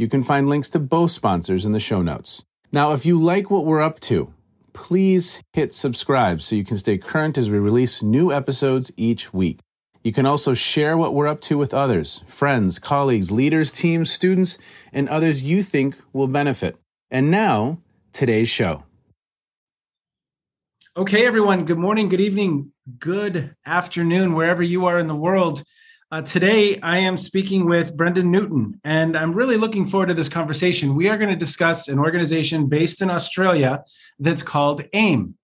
You can find links to both sponsors in the show notes. Now, if you like what we're up to, please hit subscribe so you can stay current as we release new episodes each week. You can also share what we're up to with others, friends, colleagues, leaders, teams, students, and others you think will benefit. And now, today's show. Okay, everyone, good morning, good evening, good afternoon, wherever you are in the world. Uh, today, I am speaking with Brendan Newton, and I'm really looking forward to this conversation. We are going to discuss an organization based in Australia that's called AIME.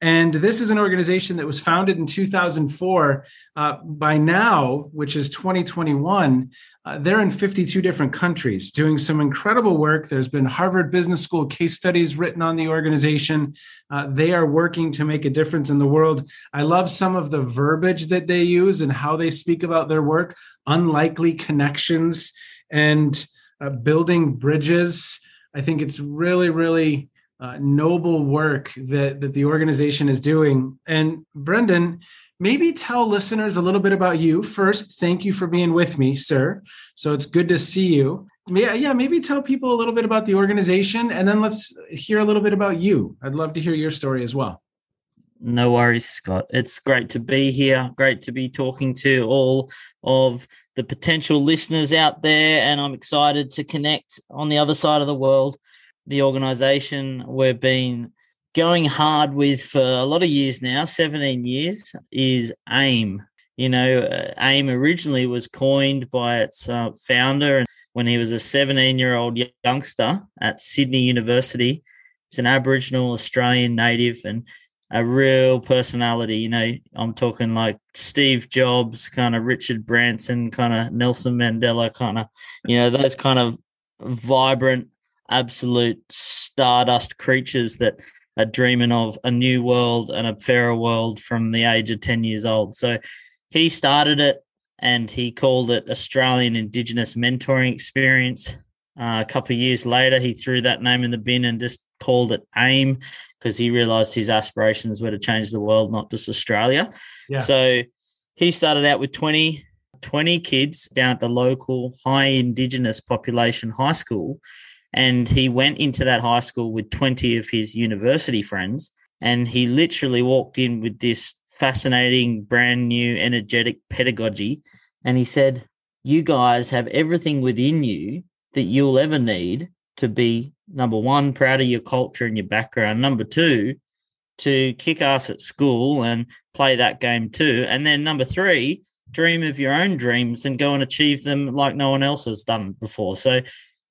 And this is an organization that was founded in 2004. Uh, by now, which is 2021, uh, they're in 52 different countries doing some incredible work. There's been Harvard Business School case studies written on the organization. Uh, they are working to make a difference in the world. I love some of the verbiage that they use and how they speak about their work unlikely connections and uh, building bridges. I think it's really, really uh, noble work that that the organization is doing. And Brendan, maybe tell listeners a little bit about you. First, thank you for being with me, sir. So it's good to see you. Yeah, yeah. Maybe tell people a little bit about the organization, and then let's hear a little bit about you. I'd love to hear your story as well. No worries, Scott. It's great to be here. Great to be talking to all of the potential listeners out there. And I'm excited to connect on the other side of the world the organization we've been going hard with for a lot of years now 17 years is AIME. You know uh, AIME originally was coined by its uh, founder when he was a 17 year old youngster at sydney university. He's an aboriginal australian native and a real personality you know. I'm talking like steve jobs kind of richard branson kind of nelson mandela kind of you know those kind of vibrant absolute stardust creatures that are dreaming of a new world and a fairer world from the age of 10 years old. So he started it and he called it Australian Indigenous Mentoring Experience. Uh, a couple of years later, he threw that name in the bin and just called it AIME because he realized his aspirations were to change the world, not just Australia. Yeah. So he started out with 20, 20 kids down at the local high Indigenous population high school and he went into that high school with 20 of his university friends. And he literally walked in with this fascinating, brand new, energetic pedagogy. And he said, You guys have everything within you that you'll ever need to be number one, proud of your culture and your background. Number two, to kick ass at school and play that game too. And then number three, dream of your own dreams and go and achieve them like no one else has done before. So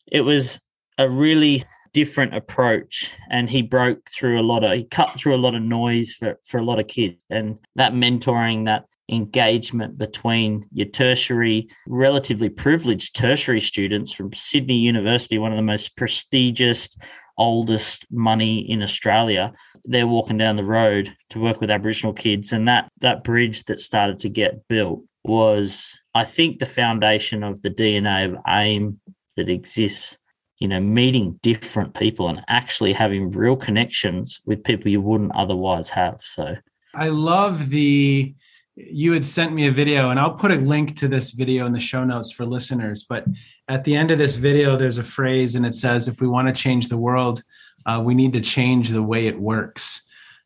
it was a really different approach and he broke through a lot of he cut through a lot of noise for for a lot of kids. And that mentoring that engagement between your tertiary relatively privileged tertiary students from Sydney University one of the most prestigious oldest money in Australia they're walking down the road to work with aboriginal kids. And that that bridge that started to get built was i think the foundation of the dna of AIME that exists you know meeting different people and actually having real connections with people you wouldn't otherwise have so. I love the you had sent me a video and i'll put a link to this video in the show notes for listeners but at the end of this video there's a phrase and it says if we want to change the world uh, we need to change the way it works.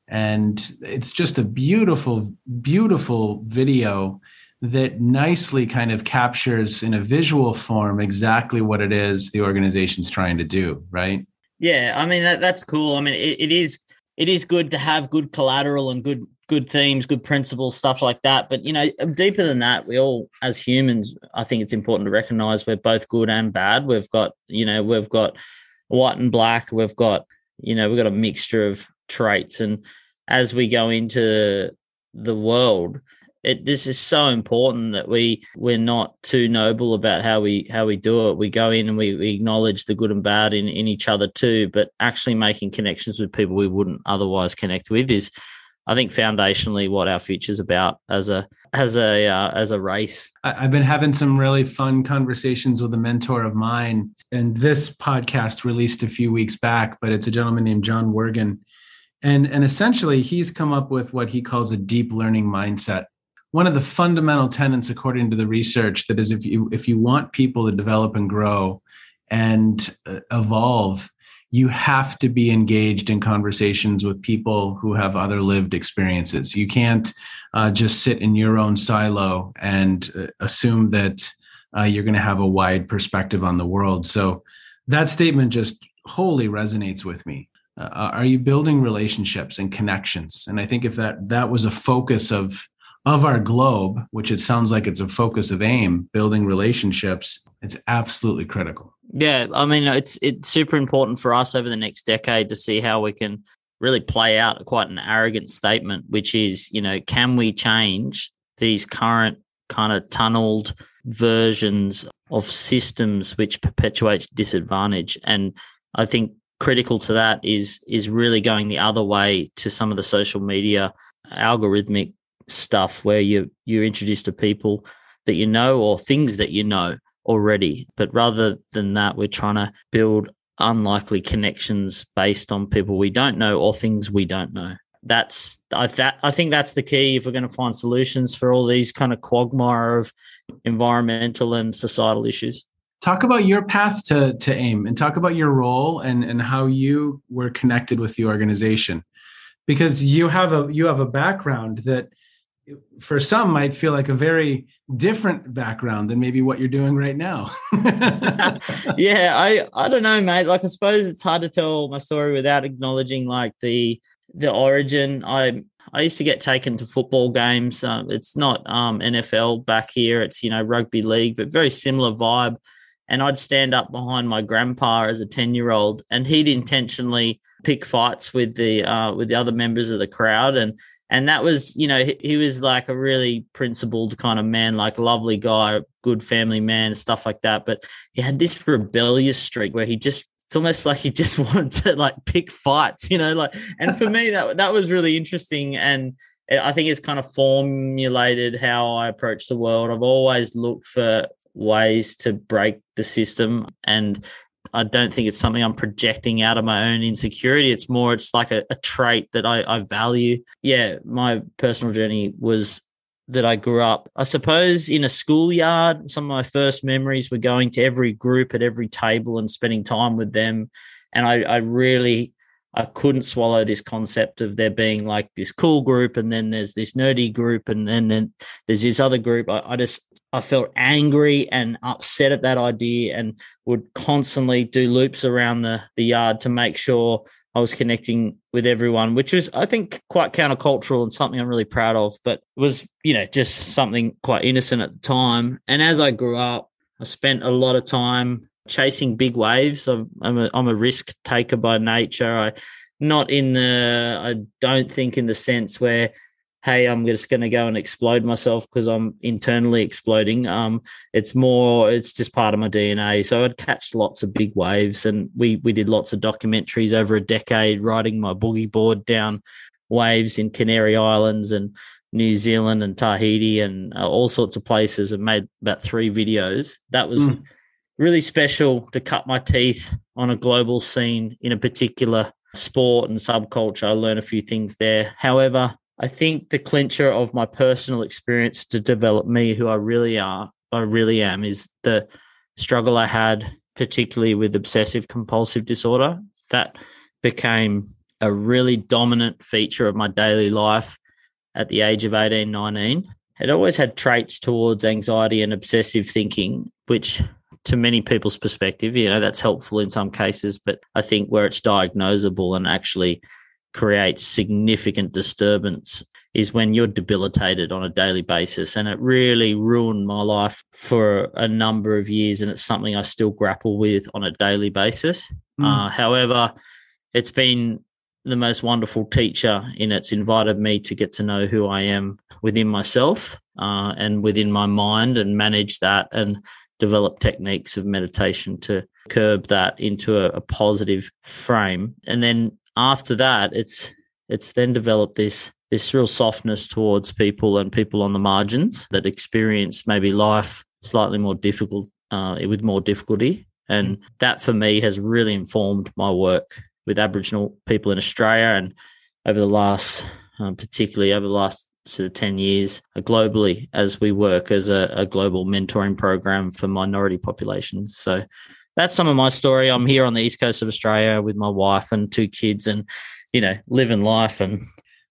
And it's just a beautiful beautiful video that nicely kind of captures in a visual form exactly what it is the organization's trying to do right? Yeah i mean that, that's cool. I mean it, it is it is good to have good collateral and good good themes good principles stuff like that. But you know deeper than that we all as humans i think it's important to recognize we're both good and bad. We've got you know we've got white and black. We've got you know we've got a mixture of traits. And as we go into the world it this is so important that we we're not too noble about how we how we do it. We go in and we, we acknowledge the good and bad in, in each other too but actually making connections with people we wouldn't otherwise connect with is i think foundationally what our future's about as a as a uh, as a race. I've been having some really fun conversations with a mentor of mine and this podcast released a few weeks back but it's a gentleman named Jon Wergin. And and essentially he's come up with what he calls a deep learning mindset one of the fundamental tenets according to the research that is if you if you want people to develop and grow and uh, evolve you have to be engaged in conversations with people who have other lived experiences. You can't uh, just sit in your own silo and uh, assume that uh, you're going to have a wide perspective on the world. So that statement just wholly resonates with me. Uh, are you building relationships and connections? And i think if that that was a focus of of our globe, which it sounds like it's a focus of AIME, building relationships, it's absolutely critical. Yeah, I mean, it's it's super important for us over the next decade to see how we can really play out quite an arrogant statement, which is, you know, can we change these current kind of tunneled versions of systems which perpetuate disadvantage? And I think critical to that is is really going the other way to some of the social media algorithmic stuff where you you're introduced to people that you know or things that you know already. But rather than that, we're trying to build unlikely connections based on people we don't know or things we don't know. That's I that I think that's the key if we're going to find solutions for all these kind of quagmire of environmental and societal issues. Talk about your path to to AIME and talk about your role and and how you were connected with the organization because you have a you have a background that for some might feel like a very different background than maybe what you're doing right now. yeah, I I don't know, mate. Like I suppose it's hard to tell my story without acknowledging like the the origin. I I used to get taken to football games. Uh, it's not um, NFL back here. It's you know rugby league, but very similar vibe. And I'd stand up behind my grandpa as a ten year old, and he'd intentionally pick fights with the uh, with the other members of the crowd, and and that was you know he, he, was like a really principled kind of man like lovely guy good family man stuff like that. But he had this rebellious streak where he just it's almost like he just wanted to like pick fights you know like and for me that that was really interesting. And i think it's kind of formulated how i approach the world. I've always looked for ways to break the system and I don't think it's something I'm projecting out of my own insecurity. It's more, it's like a, a trait that I, I value. Yeah, my personal journey was that I grew up, I suppose, in a schoolyard. Some of my first memories were going to every group at every table and spending time with them. And I, I really, I couldn't swallow this concept of there being like this cool group and then there's this nerdy group and then, then there's this other group. I, I just I felt angry and upset at that idea and would constantly do loops around the, the yard to make sure I was connecting with everyone, which was, I think, quite countercultural and something I'm really proud of, but was, you know, just something quite innocent at the time. And as I grew up, I spent a lot of time chasing big waves. I'm I'm a, I'm a risk taker by nature. I not in the I don't think in the sense where hey i'm just going to go and explode myself because i'm internally exploding um it's more it's just part of my dna so i'd catch lots of big waves and we we did lots of documentaries over a decade riding my boogie board down waves in canary islands and new zealand and tahiti and uh, all sorts of places and made about three videos that was mm. Really special to cut my teeth on a global scene in a particular sport and subculture. I learned a few things there. However, I think the clincher of my personal experience to develop me who I really are, I really am, is the struggle I had, particularly with obsessive compulsive disorder. That became a really dominant feature of my daily life at the age of 18, 19. It always had traits towards anxiety and obsessive thinking, which to many people's perspective, you know, that's helpful in some cases, but I think where it's diagnosable and actually creates significant disturbance is when you're debilitated on a daily basis. And it really ruined my life for a number of years. And it's something I still grapple with on a daily basis. Mm. Uh, however, it's been the most wonderful teacher in it's invited me to get to know who I am within myself uh, and within my mind and manage that and develop techniques of meditation to curb that into a, a positive frame. And then after that, it's it's then developed this this real softness towards people and people on the margins that experience maybe life slightly more difficult uh, with more difficulty. And that for me has really informed my work with Aboriginal people in Australia and over the last, um, particularly over the last sort of 10 years uh, globally as we work as a, a, global mentoring program for minority populations. So that's some of my story. I'm here on the east coast of Australia with my wife and two kids and, you know, living life. And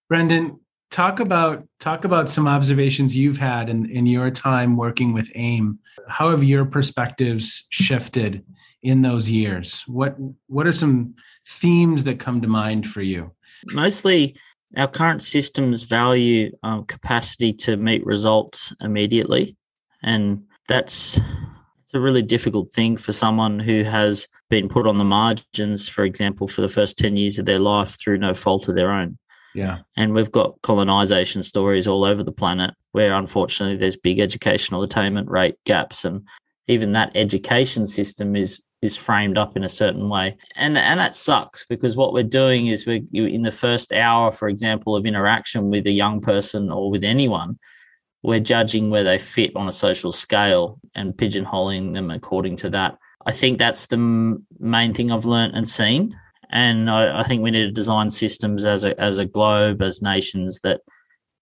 Brendan, talk about talk about some observations you've had in, in your time working with AIME. How have your perspectives shifted in those years? What what are some themes that come to mind for you? Mostly our current systems value um, capacity to meet results immediately. And that's it's a really difficult thing for someone who has been put on the margins, for example, for the first 10 years of their life through no fault of their own. Yeah. And we've got colonization stories all over the planet where unfortunately there's big educational attainment rate gaps. And even that education system is is framed up in a certain way. And and that sucks because what we're doing is we're in the first hour for example of interaction with a young person or with anyone we're judging where they fit on a social scale and pigeonholing them according to that. I think that's the main thing i've learned and seen. And I, I think we need to design systems as a as a globe as nations that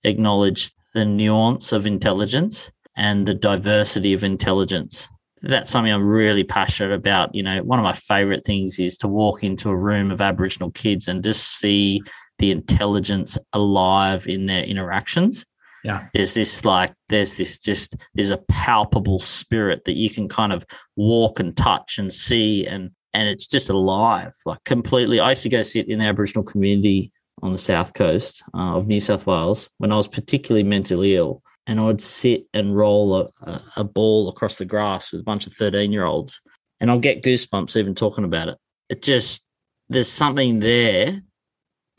acknowledge the nuance of intelligence and the diversity of intelligence that's something I'm really passionate about. You know, one of my favorite things is to walk into a room of Aboriginal kids and just see the intelligence alive in their interactions. Yeah. There's this like, there's this just, there's a palpable spirit that you can kind of walk and touch and see and, and it's just alive, like completely. I used to go sit in the Aboriginal community on the south coast uh, of New South Wales when I was particularly mentally ill and I'd sit and roll a, a ball across the grass with a bunch of 13 year olds. And I'll get goosebumps even talking about it. It just, there's something there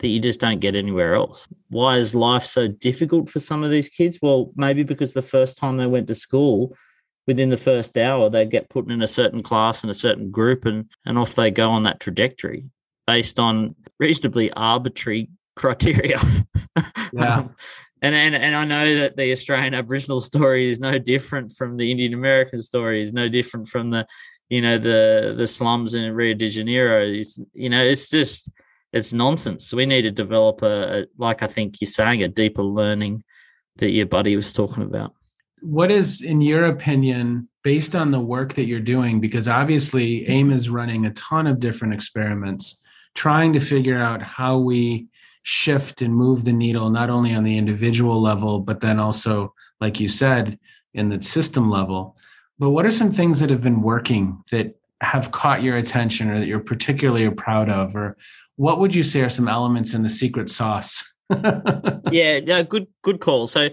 that you just don't get anywhere else. Why is life so difficult for some of these kids? Well, maybe because the first time they went to school, within the first hour, they get put in a certain class and a certain group, and, and off they go on that trajectory based on reasonably arbitrary criteria. Yeah. um, and, and and I know that the Australian Aboriginal story is no different from the Indian American story, is no different from the, you know, the the slums in Rio de Janeiro. It's, you know, it's just it's nonsense. We need to develop a, a, like I think you're saying, a deeper learning that your buddy was talking about. What is, in your opinion, based on the work that you're doing? Because obviously, AIME is running a ton of different experiments, trying to figure out how we shift and move the needle not only on the individual level but then also like you said in the system level. But what are some things that have been working that have caught your attention or that you're particularly proud of? Or what would you say are some elements in the secret sauce? Yeah yeah good good call. So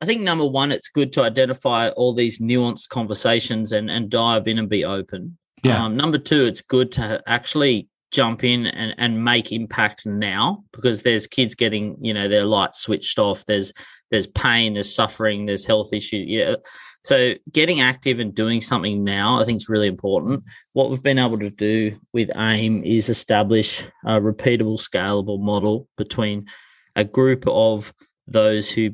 i think number one it's good to identify all these nuanced conversations and and dive in and be open. Yeah. Um, number two, it's good to actually jump in and, and make impact now because there's kids getting, you know, their lights switched off. There's there's pain, there's suffering, there's health issues. Yeah. So getting active and doing something now, I think is really important. What we've been able to do with AIME is establish a repeatable, scalable model between a group of those who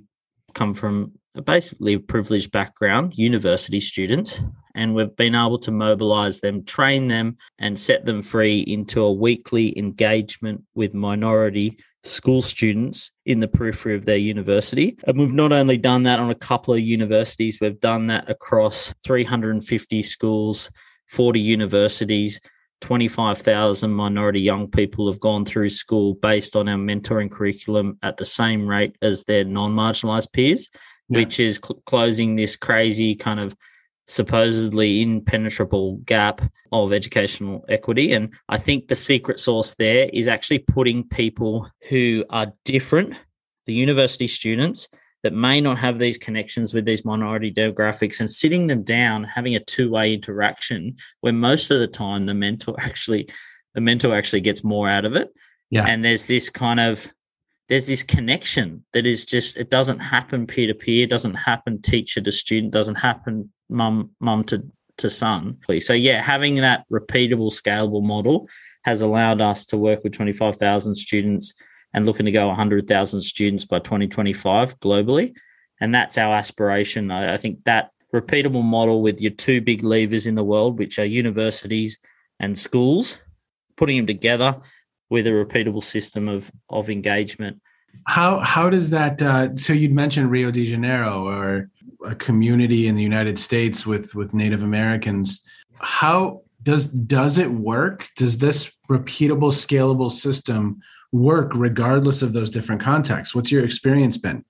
come from basically a privileged background, university students, and we've been able to mobilize them, train them, and set them free into a weekly engagement with minority school students in the periphery of their university. And we've not only done that on a couple of universities, we've done that across 350 schools, 40 universities. 25,000 minority young people have gone through school based on our mentoring curriculum at the same rate as their non marginalized peers yeah. which is cl- closing this crazy kind of supposedly impenetrable gap of educational equity. And I think the secret sauce there is actually putting people who are different, the university students that may not have these connections with these minority demographics, and sitting them down, having a two way interaction where most of the time the mentor actually the mentor actually gets more out of it. Yeah. And there's this kind of there's this connection that is just it doesn't happen peer to peer, doesn't happen teacher to student, doesn't happen mum mum to to son. So yeah, having that repeatable, scalable model has allowed us to work with 25,000 students and looking to go 100,000 students by 2025 globally. And that's our aspiration. I, I think that repeatable model with your two big levers in the world, which are universities and schools, putting them together with a repeatable system of of engagement. How how does that? Uh, so you'd mentioned Rio de Janeiro or a community in the United States with with Native Americans. How does does it work? Does this repeatable, scalable system work regardless of those different contexts? What's your experience been?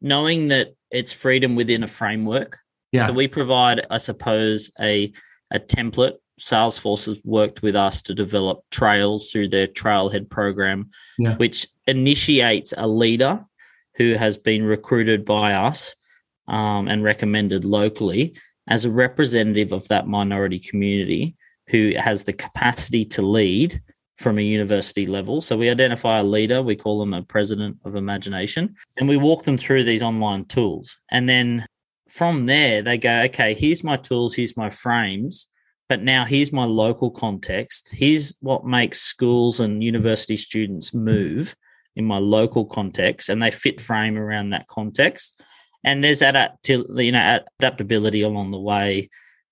Knowing that it's freedom within a framework. Yeah. So we provide, I suppose, a a template Salesforce has worked with us to develop trails through their Trailhead program, yeah. which initiates a leader who has been recruited by us um, and recommended locally as a representative of that minority community who has the capacity to lead from a university level. So we identify a leader, we call them a president of imagination, and we walk them through these online tools. And then from there, they go, okay, here's my tools, here's my frames but now here's my local context. Here's what makes schools and university students move in my local context, and they fit frame around that context. And there's adapt, you know, adaptability along the way.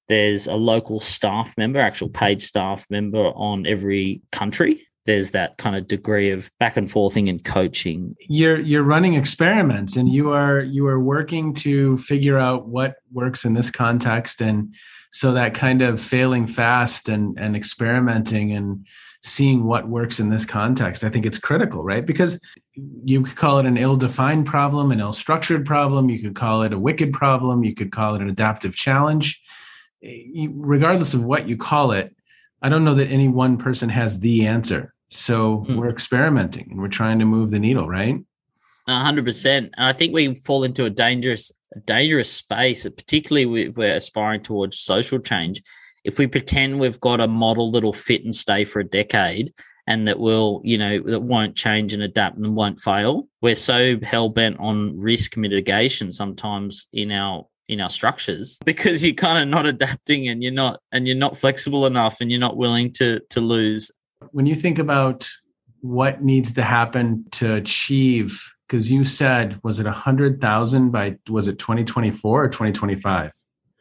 There's a local staff member, actual paid staff member on every country. There's that kind of degree of back and forthing and coaching. You're you're running experiments, and you are you are working to figure out what works in this context and so that kind of failing fast and and experimenting and seeing what works in this context i think it's critical right because you could call it an ill-defined problem an ill-structured problem you could call it a wicked problem you could call it an adaptive challenge regardless of what you call it i don't know that any one person has the answer so hmm. we're experimenting and we're trying to move the needle right hundred percent. And I think we fall into a dangerous, dangerous space, particularly if we're aspiring towards social change. If we pretend we've got a model that'll fit and stay for a decade and that will, you know, that won't change and adapt and won't fail, we're so hell bent on risk mitigation sometimes in our in our structures because you're kind of not adapting and you're not and you're not flexible enough and you're not willing to to lose. When you think about what needs to happen to achieve because you said was it a hundred thousand by was it 2024 or 2025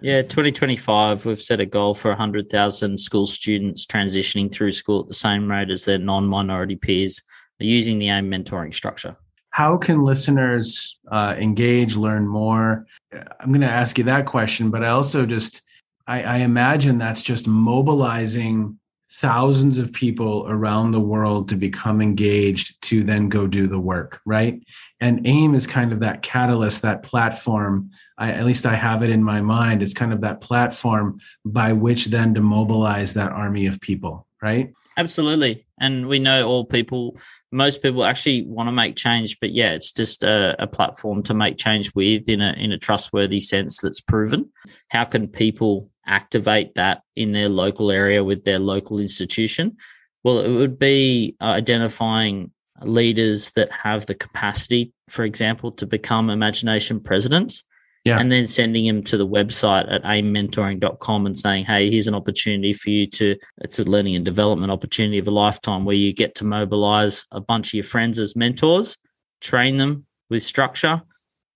yeah 2025 we've set a goal for 100000 school students transitioning through school at the same rate as their non-minority peers using the AIME mentoring structure. How can listeners uh, engage learn more? I'm going to ask you that question but i also just I, I imagine that's just mobilizing thousands of people around the world to become engaged to then go do the work right? And AIME is kind of that catalyst that platform I, at least i have it in my mind it's kind of that platform by which then to mobilize that army of people right absolutely and we know all people most people actually want to make change but yeah it's just a, a platform to make change with in a in a trustworthy sense that's proven how can people activate that in their local area with their local institution? Well, it would be identifying leaders that have the capacity, for example, to become imagination presidents. Yeah. And then sending them to the website at aimementoring.com and saying, hey, here's an opportunity for you to, it's a learning and development opportunity of a lifetime where you get to mobilize a bunch of your friends as mentors, train them with structure,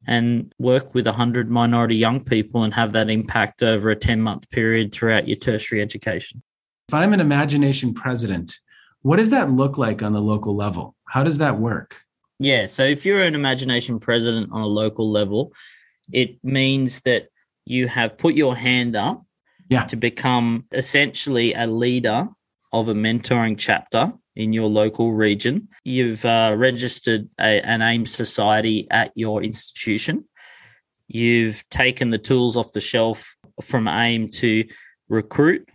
and work with 100 minority young people and have that impact over a 10 month period throughout your tertiary education. If I'm an imagination president, what does that look like on the local level? How does that work? Yeah. So if you're an imagination president on a local level, it means that you have put your hand up yeah. to become essentially a leader of a mentoring chapter in your local region. You've uh, registered a, an AIME society at your institution. You've taken the tools off the shelf from AIME to recruit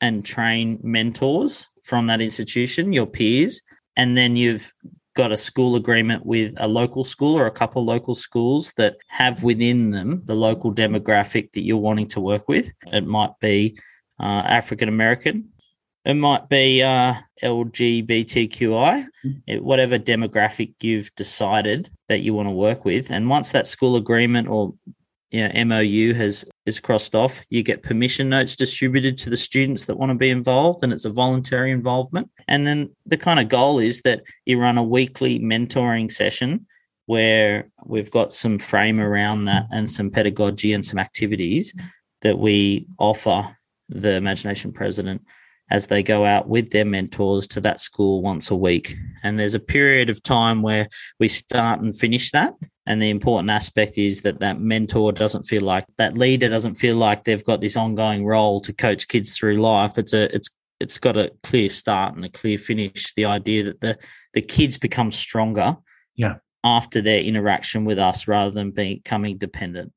and train mentors from that institution, your peers, and then you've got a school agreement with a local school or a couple local schools that have within them the local demographic that you're wanting to work with. It might be uh, African American, it might be uh, LGBTQI, it, whatever demographic you've decided that you want to work with. And once that school agreement or you know, MOU has is crossed off, you get permission notes distributed to the students that want to be involved, and it's a voluntary involvement. And then the kind of goal is that you run a weekly mentoring session where we've got some frame around that and some pedagogy and some activities that we offer the imagination president as they go out with their mentors to that school once a week. And there's a period of time where we start and finish that. And the important aspect is that that mentor doesn't feel like that leader doesn't feel like they've got this ongoing role to coach kids through life. It's a it's it's got a clear start and a clear finish. The idea that the the kids become stronger, yeah, after their interaction with us rather than becoming dependent.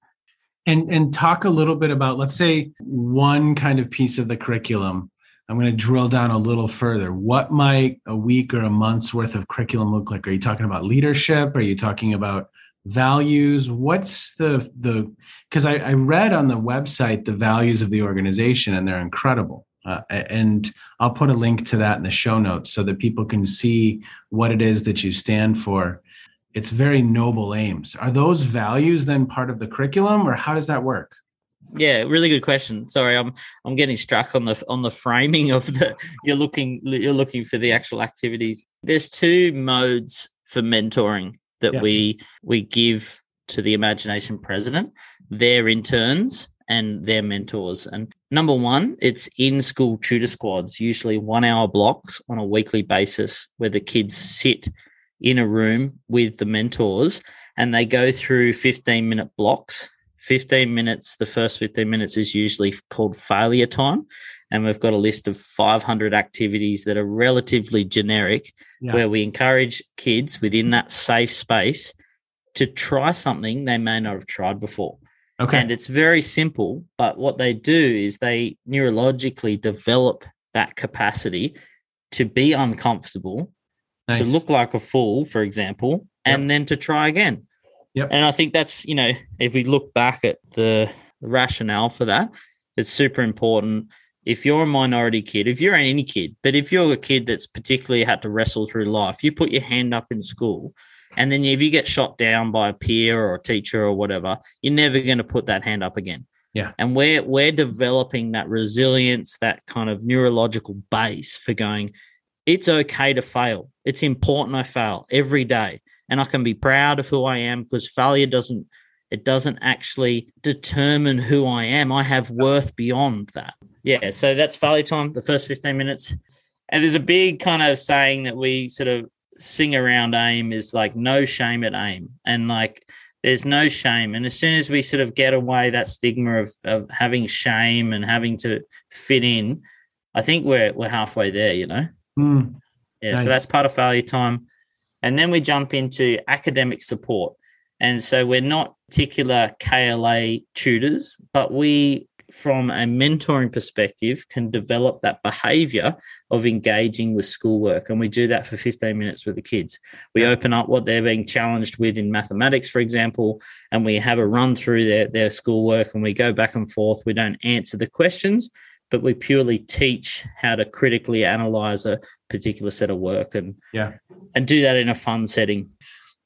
And and talk a little bit about let's say one kind of piece of the curriculum I'm going to drill down a little further. What might a week or a month's worth of curriculum look like? Are you talking about leadership? Are you talking about values? What's the the? Because I, I, read on the website the values of the organization, and they're incredible. Uh, and I'll put a link to that in the show notes so that people can see what it is that you stand for. It's very noble aims. Are those values then part of the curriculum, or how does that work? Yeah, really good question. Sorry, I'm I'm getting struck on the on the framing of the you're looking you're looking for the actual activities. There's two modes for mentoring that yeah. we we give to the imagination president, their interns and their mentors. And number one, it's in school tutor squads, usually one hour blocks on a weekly basis where the kids sit in a room with the mentors and they go through 15 minute blocks 15 minutes, the first 15 minutes is usually called failure time. And we've got a list of 500 activities that are relatively generic, yeah. where we encourage kids within that safe space to try something they may not have tried before. Okay. And it's very simple, but what they do is they neurologically develop that capacity to be uncomfortable, nice. to look like a fool, for example, and then to try again. Yep. And I think that's, you know, if we look back at the rationale for that, it's super important. If you're a minority kid, if you're any kid, but if you're a kid that's particularly had to wrestle through life, you put your hand up in school, and then if you get shot down by a peer or a teacher or whatever, you're never going to put that hand up again. Yeah. And we're we're developing that resilience, that kind of neurological base for going, it's okay to fail. It's important I fail every day and I can be proud of who I am because failure doesn't it doesn't actually determine who I am. I have worth beyond that. Yeah, so that's failure time, the first 15 minutes. And there's a big kind of saying that we sort of sing around AIME is like no shame at AIME. And like there's no shame. And as soon as we sort of get away that stigma of, of having shame and having to fit in, I think we're we're halfway there, you know? Mm, yeah, nice. so that's part of failure time. And then we jump into academic support. And so we're not particular KLA tutors, but we from a mentoring perspective, can develop that behavior of engaging with schoolwork. And we do that for 15 minutes with the kids. We open up what they're being challenged with in mathematics, for example, and we have a run through their, their schoolwork and we go back and forth. We don't answer the questions, but we purely teach how to critically analyze a particular set of work and yeah. and do that in a fun setting.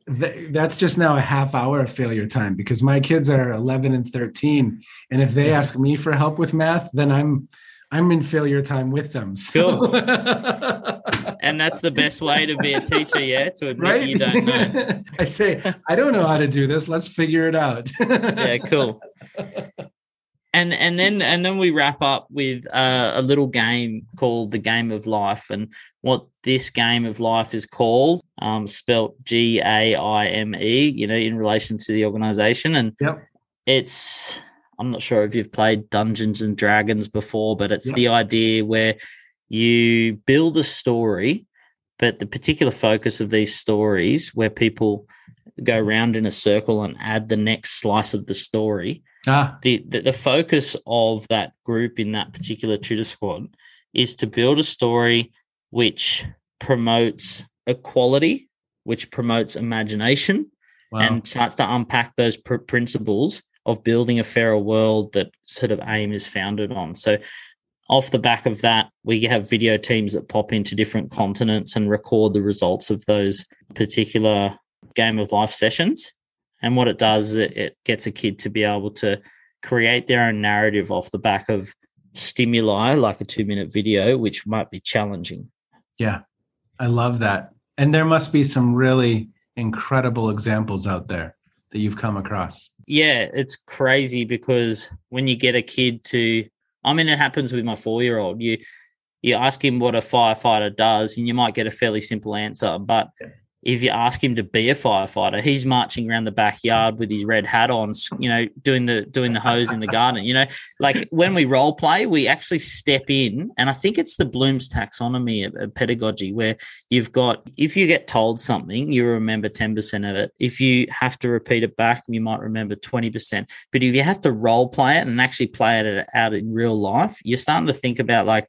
That's just now a half hour of failure time because my kids are 11 and 13 and if they ask me for help with math then i'm i'm in failure time with them so. cool and that's the best way to be a teacher yeah to admit right? you don't know. I say i don't know how to do this let's figure it out. Yeah cool and and then and then we wrap up with uh, a little game called the game of life and what this game of life is called um, spelt g-a-i-m-e you know in relation to the organization and yep. it's i'm not sure if you've played dungeons and dragons before but it's yep. the idea where you build a story but the particular focus of these stories where people go around in a circle and add the next slice of the story Ah. The, the, the focus of that group in that particular tutor squad is to build a story which promotes equality, which promotes imagination, wow. and starts to unpack those pr- principles of building a fairer world that sort of AIME is founded on. So, off the back of that, we have video teams that pop into different continents and record the results of those particular game of life sessions. And what it does is it, it gets a kid to be able to create their own narrative off the back of stimuli like a two minute video, which might be challenging. Yeah, I love that. And there must be some really incredible examples out there that you've come across. Yeah, it's crazy because when you get a kid to, I mean, it happens with my four year old. You you ask him what a firefighter does, and you might get a fairly simple answer, but if you ask him to be a firefighter, he's marching around the backyard with his red hat on, you know, doing the doing the hose in the garden. You know, like when we role play, we actually step in, and I think it's the Bloom's taxonomy of, of pedagogy, where you've got if you get told something, you remember ten percent of it. If you have to repeat it back, you might remember twenty percent. But if you have to role play it and actually play it out in real life, you're starting to think about like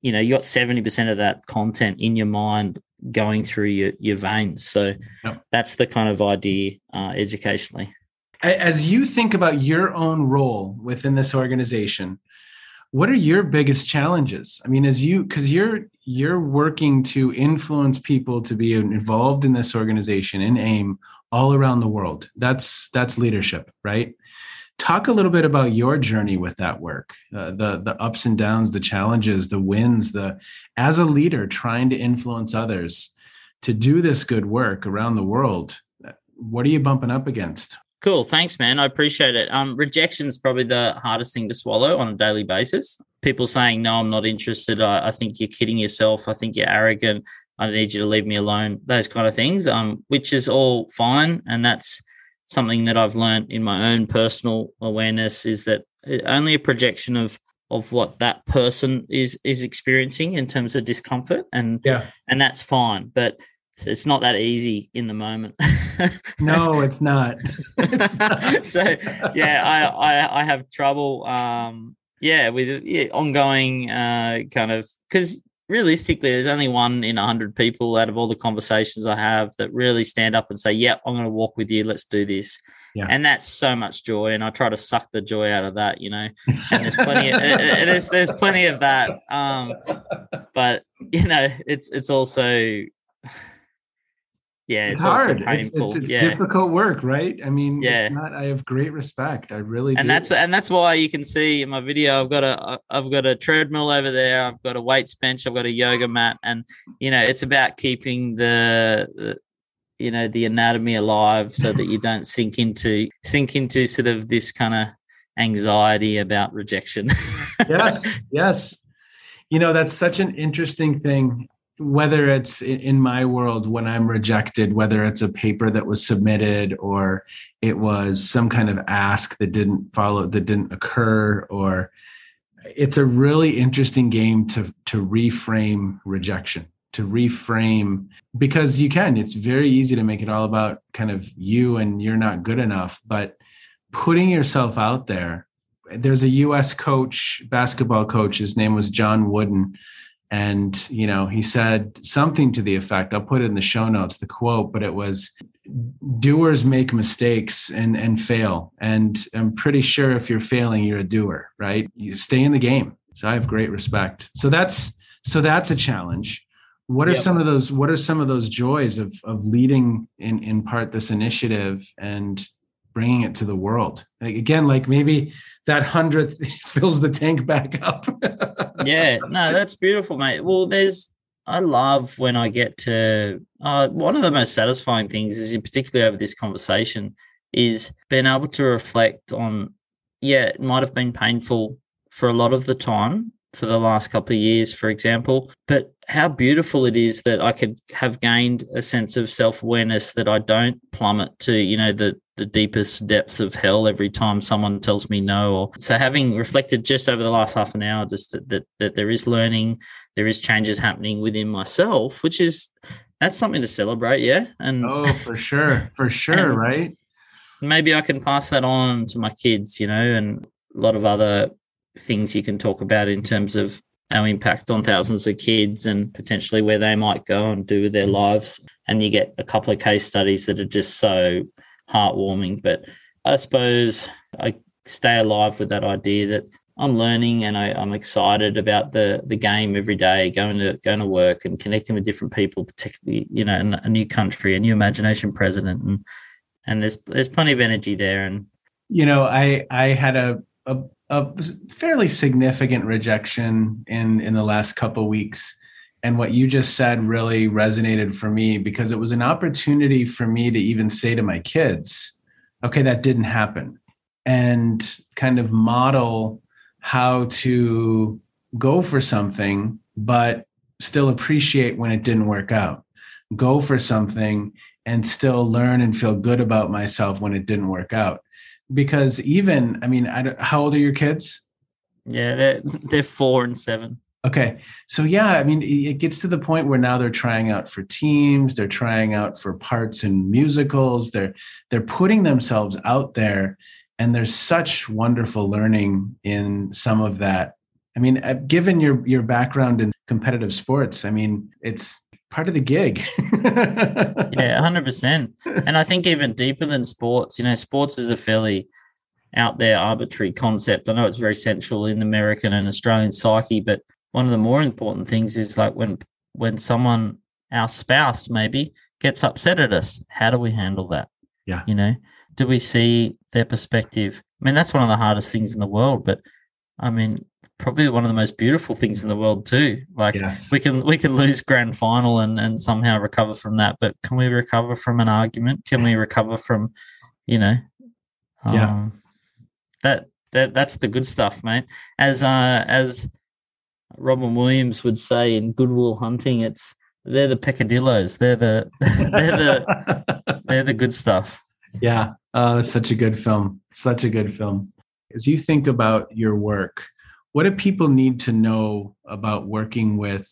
you know you got 70% of that content in your mind going through your, your veins. So yep. that's the kind of idea uh, educationally. As you think about your own role within this organization what are your biggest challenges? I mean as you because you're you're working to influence people to be involved in this organization in AIME all around the world. That's that's leadership right Talk a little bit about your journey with that work, uh, the the ups and downs, the challenges, the wins, the as a leader trying to influence others to do this good work around the world. What are you bumping up against? Cool. Thanks, man. I appreciate it. Um, rejection is probably the hardest thing to swallow on a daily basis. People saying, no, I'm not interested. I, I, think you're kidding yourself. I think you're arrogant. I need you to leave me alone. Those kind of things, um, which is all fine. And that's something that I've learned in my own personal awareness is that only a projection of of what that person is is experiencing in terms of discomfort and yeah and that's fine but it's not that easy in the moment no it's not. it's not. so yeah I, I i have trouble um yeah with yeah, ongoing uh kind of because realistically, there's only one in a hundred people out of all the conversations I have that really stand up and say, "Yep, I'm going to walk with you. Let's do this." Yeah. And that's so much joy, and I try to suck the joy out of that, you know. And there's plenty, of, there's there's plenty of that. Um, but you know, it's it's also yeah, it's, it's hard. It's, it's, it's yeah. difficult work, right? I mean, yeah. Not, I have great respect. I really and do. that's and that's why you can see in my video. I've got a I've got a treadmill over there. I've got a weights bench. I've got a yoga mat, and you know, it's about keeping the, the you know the anatomy alive so that you don't sink into sink into sort of this kind of anxiety about rejection. yes, yes. You know, that's such an interesting thing whether it's in my world when I'm rejected, whether it's a paper that was submitted or it was some kind of ask that didn't follow, that didn't occur, or it's a really interesting game to to reframe rejection, to reframe because you can. It's very easy to make it all about kind of you and you're not good enough, but putting yourself out there there's a U.S. coach, basketball coach. His name was John Wooden, and you know he said something to the effect. I'll put it in the show notes, the quote, but it was, "Doers make mistakes and and fail." And I'm pretty sure if you're failing, you're a doer, right? You stay in the game. So I have great respect. So that's so that's a challenge. What are yep. some of those? What are some of those joys of of leading in in part this initiative and bringing it to the world. Like, again, like maybe that hundredth fills the tank back up. yeah, no, that's beautiful, mate. Well, there's I love when I get to uh, one of the most satisfying things is in particular over this conversation is being able to reflect on. Yeah, it might have been painful for a lot of the time for the last couple of years, for example. But how beautiful it is that I could have gained a sense of self awareness that I don't plummet to, you know, the the deepest depths of hell every time someone tells me no. Or so having reflected just over the last half an hour, just that that, that there is learning, there is changes happening within myself, which is that's something to celebrate, yeah. And oh, for sure, for sure, right? Maybe I can pass that on to my kids, you know, and a lot of other things you can talk about in terms of our impact on thousands of kids and potentially where they might go and do with their lives. And you get a couple of case studies that are just so heartwarming. But I suppose I stay alive with that idea that I'm learning and I, am excited about the the game every day, going to going to work and connecting with different people, particularly you know in a new country, a new imagination president, and and there's there's plenty of energy there. And you know, I I had a a a fairly significant rejection in in the last couple weeks and what you just said really resonated for me because it was an opportunity for me to even say to my kids okay that didn't happen and kind of model how to go for something but still appreciate when it didn't work out go for something and still learn and feel good about myself when it didn't work out because even I mean, I how old are your kids? Yeah, they're they're four and seven. Okay, so yeah, I mean, it gets to the point where now they're trying out for teams, they're trying out for parts in musicals, they're they're putting themselves out there, and there's such wonderful learning in some of that. I mean, uh, given your your background in competitive sports, I mean, it's part of the gig. yeah, 100%. And I think even deeper than sports, you know, sports is a fairly out there arbitrary concept. I know it's very central in American and Australian psyche, but one of the more important things is like when when someone our spouse maybe gets upset at us, how do we handle that? Yeah. You know, do we see their perspective? I mean, that's one of the hardest things in the world, but I mean, probably one of the most beautiful things in the world too. Like yes. we can we can lose grand final and and somehow recover from that, but can we recover from an argument? Can we recover from, you know, um, yeah, that that that's the good stuff, mate. As uh as Robin Williams would say in Good Will Hunting, it's they're the peccadillos. They're the they're the they're the good stuff. Yeah, uh, such a good film. Such a good film. As you think about your work, what do people need to know about working with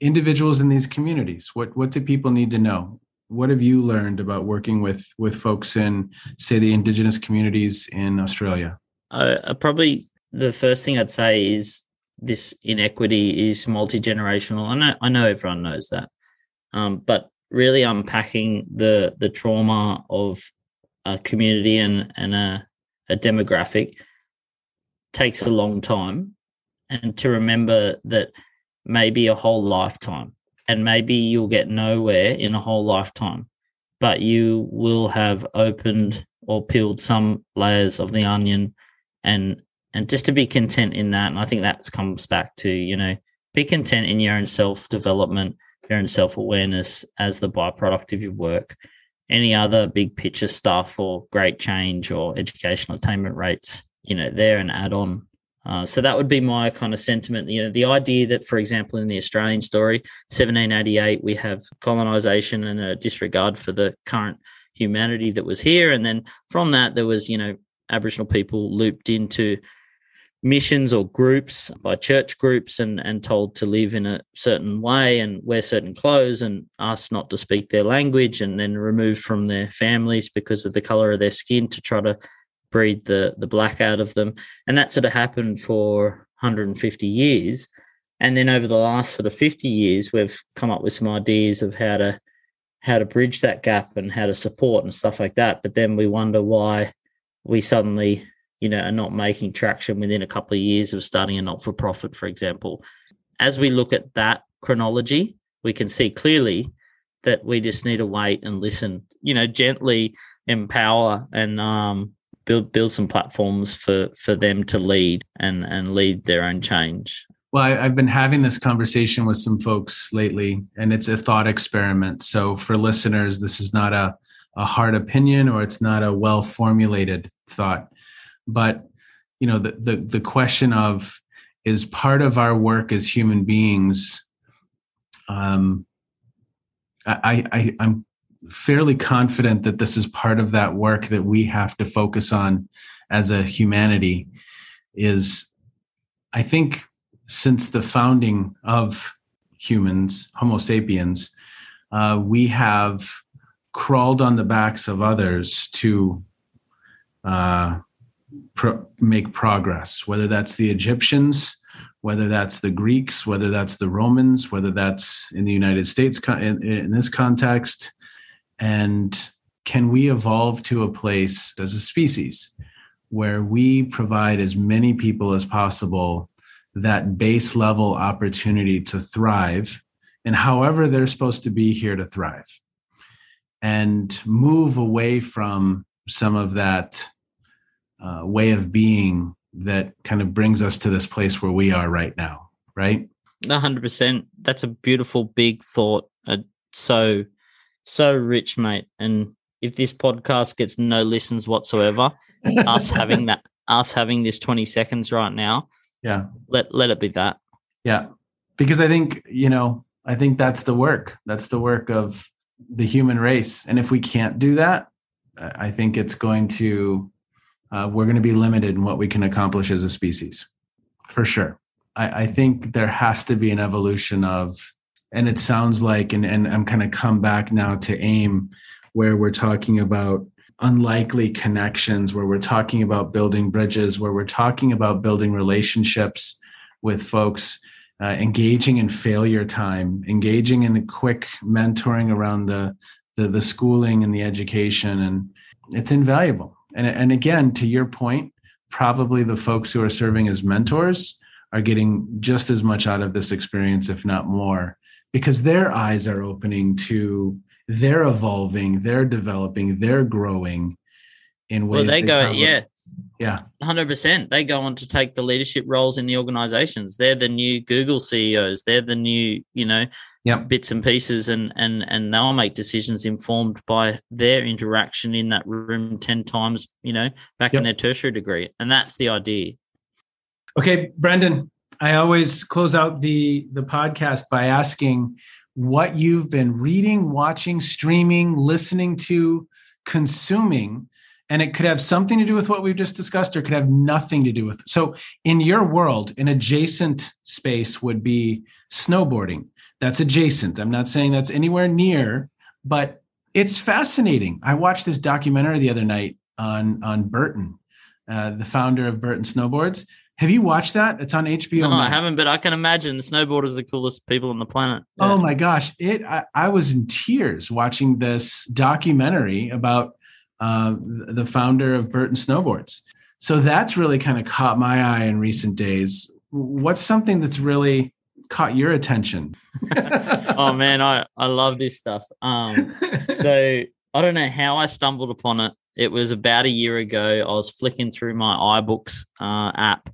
individuals in these communities what what do people need to know what have you learned about working with with folks in say the indigenous communities in australia uh, probably the first thing i'd say is this inequity is multi-generational. I know i know everyone knows that. Um, but really unpacking the the trauma of a community and and a, a demographic takes a long time. And to remember that maybe a whole lifetime and maybe you'll get nowhere in a whole lifetime but you will have opened or peeled some layers of the onion and and just to be content in that and i think that comes back to you know be content in your own self development your own self awareness as the byproduct of your work. Any other big picture stuff or great change or educational attainment rates you know they're an add-on uh, so that would be my kind of sentiment. You know, the idea that, for example, in the Australian story, 1788, we have colonization and a disregard for the current humanity that was here, and then from that there was, you know, Aboriginal people looped into missions or groups by church groups and and told to live in a certain way and wear certain clothes and asked not to speak their language and then removed from their families because of the color of their skin to try to breed the the black out of them, and that sort of happened for 150 years. And then over the last sort of 50 years, we've come up with some ideas of how to how to bridge that gap and how to support and stuff like that. But then we wonder why we suddenly, you know, are not making traction within a couple of years of starting a not for profit, for example. As we look at that chronology, we can see clearly that we just need to wait and listen, you know, gently empower and um, build build some platforms for for them to lead and and lead their own change. Well, I, have been having this conversation with some folks lately, and it's a thought experiment. So, for listeners, this is not a, a hard opinion or it's not a well formulated thought. But, you know, the, the, the question of is part of our work as human beings, um, I, I, I'm fairly confident that this is part of that work that we have to focus on as a humanity is I think since the founding of humans, Homo sapiens, uh, we have crawled on the backs of others to uh, pro- make progress, whether that's the Egyptians, whether that's the Greeks, whether that's the Romans, whether that's in the United States in, in this context. And can we evolve to a place as a species where we provide as many people as possible that base level opportunity to thrive and however they're supposed to be here to thrive and move away from some of that uh, way of being that kind of brings us to this place where we are right now right? 100% that's a beautiful big thought. Uh, so so rich mate. And if this podcast gets no listens whatsoever us having that us having this 20 seconds right now yeah. let let it be that. Yeah. Because i think you know i think that's the work. That's the work of the human race. And if we can't do that i think it's going to uh, we're going to be limited in what we can accomplish as a species for sure. I, I think there has to be an evolution of and it sounds like and, and i'm kind of come back now to AIME where we're talking about unlikely connections where we're talking about building bridges where we're talking about building relationships with folks uh, engaging in failure time engaging in a quick mentoring around the, the the schooling and the education and it's invaluable and and again to your point probably the folks who are serving as mentors are getting just as much out of this experience if not more because their eyes are opening to they're evolving, they're developing, they're growing in ways. Well, they, they go, yeah, yeah, hundred percent. They go on to take the leadership roles in the organizations. They're the new Google CEOs. They're the new, you know, yep. bits and pieces, and and and they'll make decisions informed by their interaction in that room ten times, you know, back yep. in their tertiary degree, and that's the idea. Okay, Brendan. I always close out the the podcast by asking what you've been reading, watching, streaming, listening to, consuming. And it could have something to do with what we've just discussed, or could have nothing to do with. It. So, in your world, an adjacent space would be snowboarding. That's adjacent. I'm not saying that's anywhere near, but it's fascinating. I watched this documentary the other night on on Burton, uh, the founder of Burton Snowboards, have you watched that? It's on HBO. No, I haven't, but I can imagine the snowboarders are the coolest people on the planet. Yeah. Oh my gosh. It I, I, was in tears watching this documentary about uh, the founder of Burton Snowboards. So that's really kind of caught my eye in recent days. What's something that's really caught your attention? oh man, I, I love this stuff. Um, so I don't know how I stumbled upon it. It was about a year ago. I was flicking through my iBooks uh, app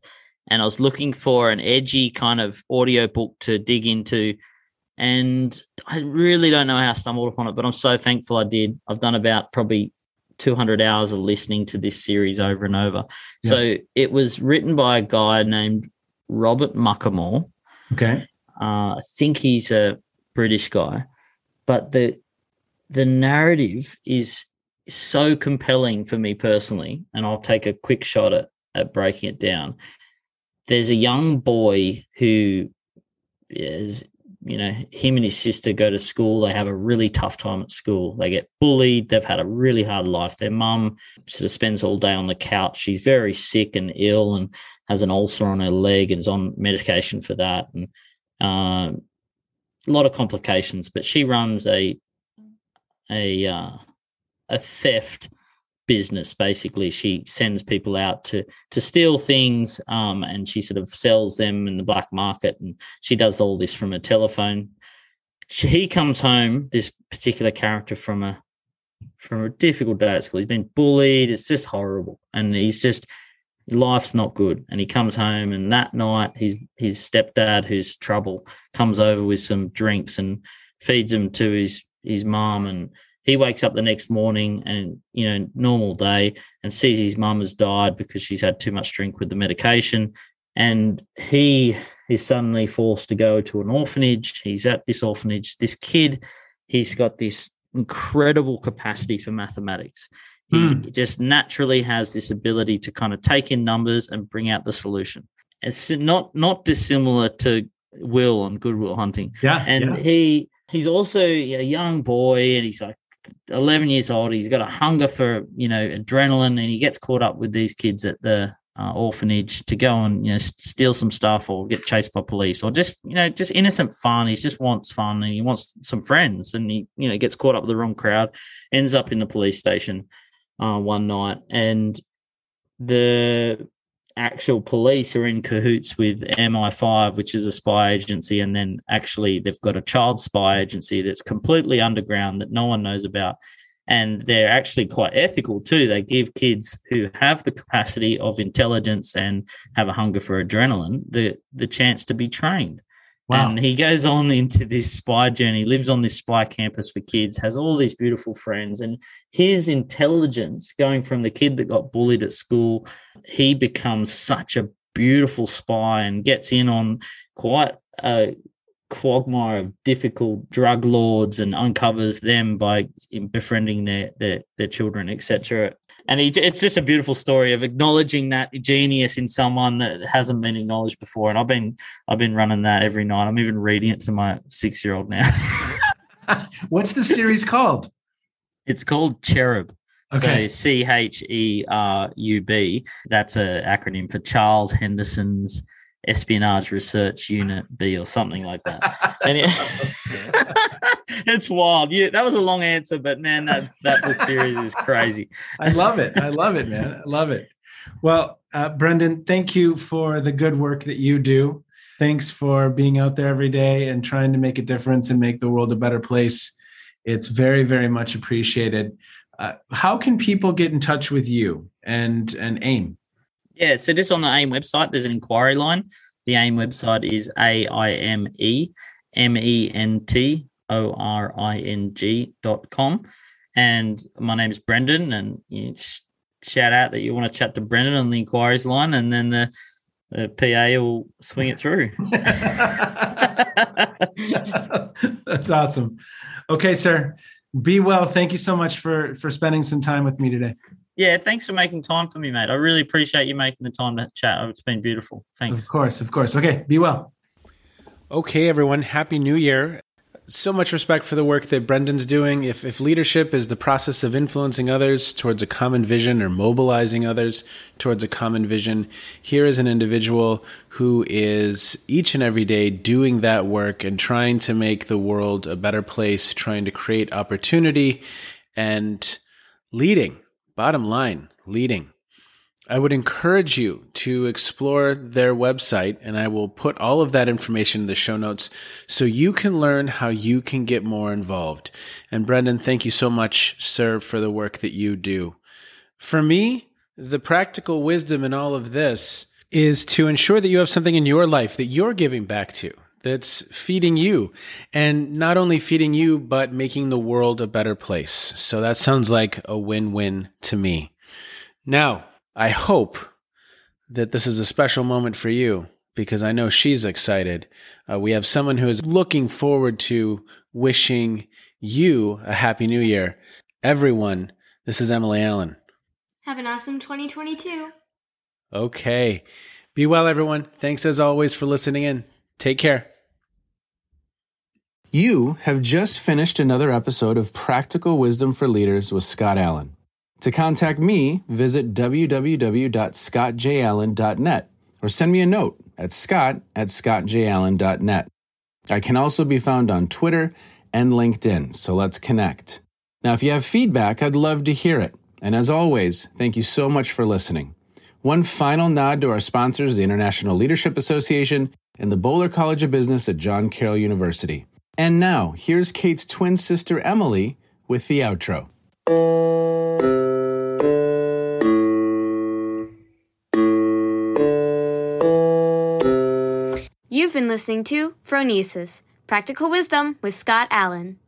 and I was looking for an edgy kind of audio book to dig into. And I really don't know how I stumbled upon it, but I'm so thankful I did. I've done about probably 200 hours of listening to this series over and over. Yeah. So it was written by a guy named Robert Muchamore. Okay. Uh, I think he's a British guy, but the the narrative is so compelling for me personally, and I'll take a quick shot at, at breaking it down. There's a young boy who is you know, him and his sister go to school. They have a really tough time at school. They get bullied. They've had a really hard life. Their mum sort of spends all day on the couch. She's very sick and ill and has an ulcer on her leg and is on medication for that. And uh, a lot of complications. But she runs a a uh, a theft business basically. She sends people out to to steal things um, and she sort of sells them in the black market and she does all this from a telephone. She, he comes home this particular character from a from a difficult day at school. He's been bullied. It's just horrible. And he's just life's not good. And he comes home and that night his his stepdad who's trouble comes over with some drinks and feeds him to his his mom and he wakes up the next morning and you know normal day and sees his mum has died because she's had too much drink with the medication. And he is suddenly forced to go to an orphanage. He's at this orphanage. This kid he's got this incredible capacity for mathematics. He mm. just naturally has this ability to kind of take in numbers and bring out the solution. It's not not dissimilar to will on Good Will Hunting. Yeah and yeah. he he's also a young boy and he's like 11 years old. He's got a hunger for, you know, adrenaline and he gets caught up with these kids at the uh, orphanage to go and, you know, steal some stuff or get chased by police or just, you know, just innocent fun. He just wants fun and he wants some friends and he, you know, gets caught up with the wrong crowd, ends up in the police station uh, one night. And the actual police are in cahoots with MI5, which is a spy agency, and then actually they've got a child spy agency that's completely underground that no one knows about. And they're actually quite ethical too. They give kids who have the capacity of intelligence and have a hunger for adrenaline the, the chance to be trained. Wow. And he goes on into this spy journey, lives on this spy campus for kids, has all these beautiful friends. And his intelligence, going from the kid that got bullied at school, he becomes such a beautiful spy and gets in on quite a quagmire of difficult drug lords and uncovers them by befriending their their, their children, etc and he, it's just a beautiful story of acknowledging that genius in someone that hasn't been acknowledged before. And I've been I've been running that every night. I'm even reading it to my six year old now. What's the series called? It's called Cherub. Okay. So C H E R U B. That's an acronym for Charles Henderson's espionage research unit B or something like that. it, it's wild. Yeah, that was a long answer, but man, that that book series is crazy. I love it. I love it, man. I love it. Well, uh, Brendan, thank you for the good work that you do. Thanks for being out there every day and trying to make a difference and make the world a better place. It's very, very much appreciated. Uh, how can people get in touch with you and and AIME? Yeah, so just on the AIME website, there's an inquiry line. The AIME website is A I M E M E N T O R I N G dot com. And my name is Brendan, and you shout out that you want to chat to Brendan on the inquiries line, and then the, the PA will swing it through. That's awesome. Okay, sir. Be well. Thank you so much for for spending some time with me today. Yeah, thanks for making time for me, mate. I really appreciate you making the time to chat. It's been beautiful. Thanks. Of course, of course. Okay, be well. Okay, everyone. Happy New Year. So much respect for the work that Brendan's doing. If, if leadership is the process of influencing others towards a common vision or mobilizing others towards a common vision, here is an individual who is each and every day doing that work and trying to make the world a better place, trying to create opportunity and leading Bottom line, leading. I would encourage you to explore their website, and I will put all of that information in the show notes so you can learn how you can get more involved. And Brendan, thank you so much, sir, for the work that you do. For me, the practical wisdom in all of this is to ensure that you have something in your life that you're giving back to that's feeding you. And not only feeding you but making the world a better place. So that sounds like a win-win to me. Now i hope that this is a special moment for you because i know she's excited. Uh, we have someone who is looking forward to wishing you a happy new year. Everyone this is emily allen. Have an awesome 2022 okay. Be well everyone. Thanks as always for listening in. Take care. You have just finished another episode of Practical Wisdom for Leaders with Scott Allen. To contact me, visit www.scottjallen.net or send me a note at scott at scottjallen.net. I can also be found on Twitter and LinkedIn, so let's connect. Now, if you have feedback, I'd love to hear it. And as always, thank you so much for listening. One final nod to our sponsors, the International Leadership Association and the Boler College of Business at John Carroll University. And now, here's Kate's twin sister, Emily, with the outro. You've been listening to Phronesis Practical Wisdom with Scott Allen.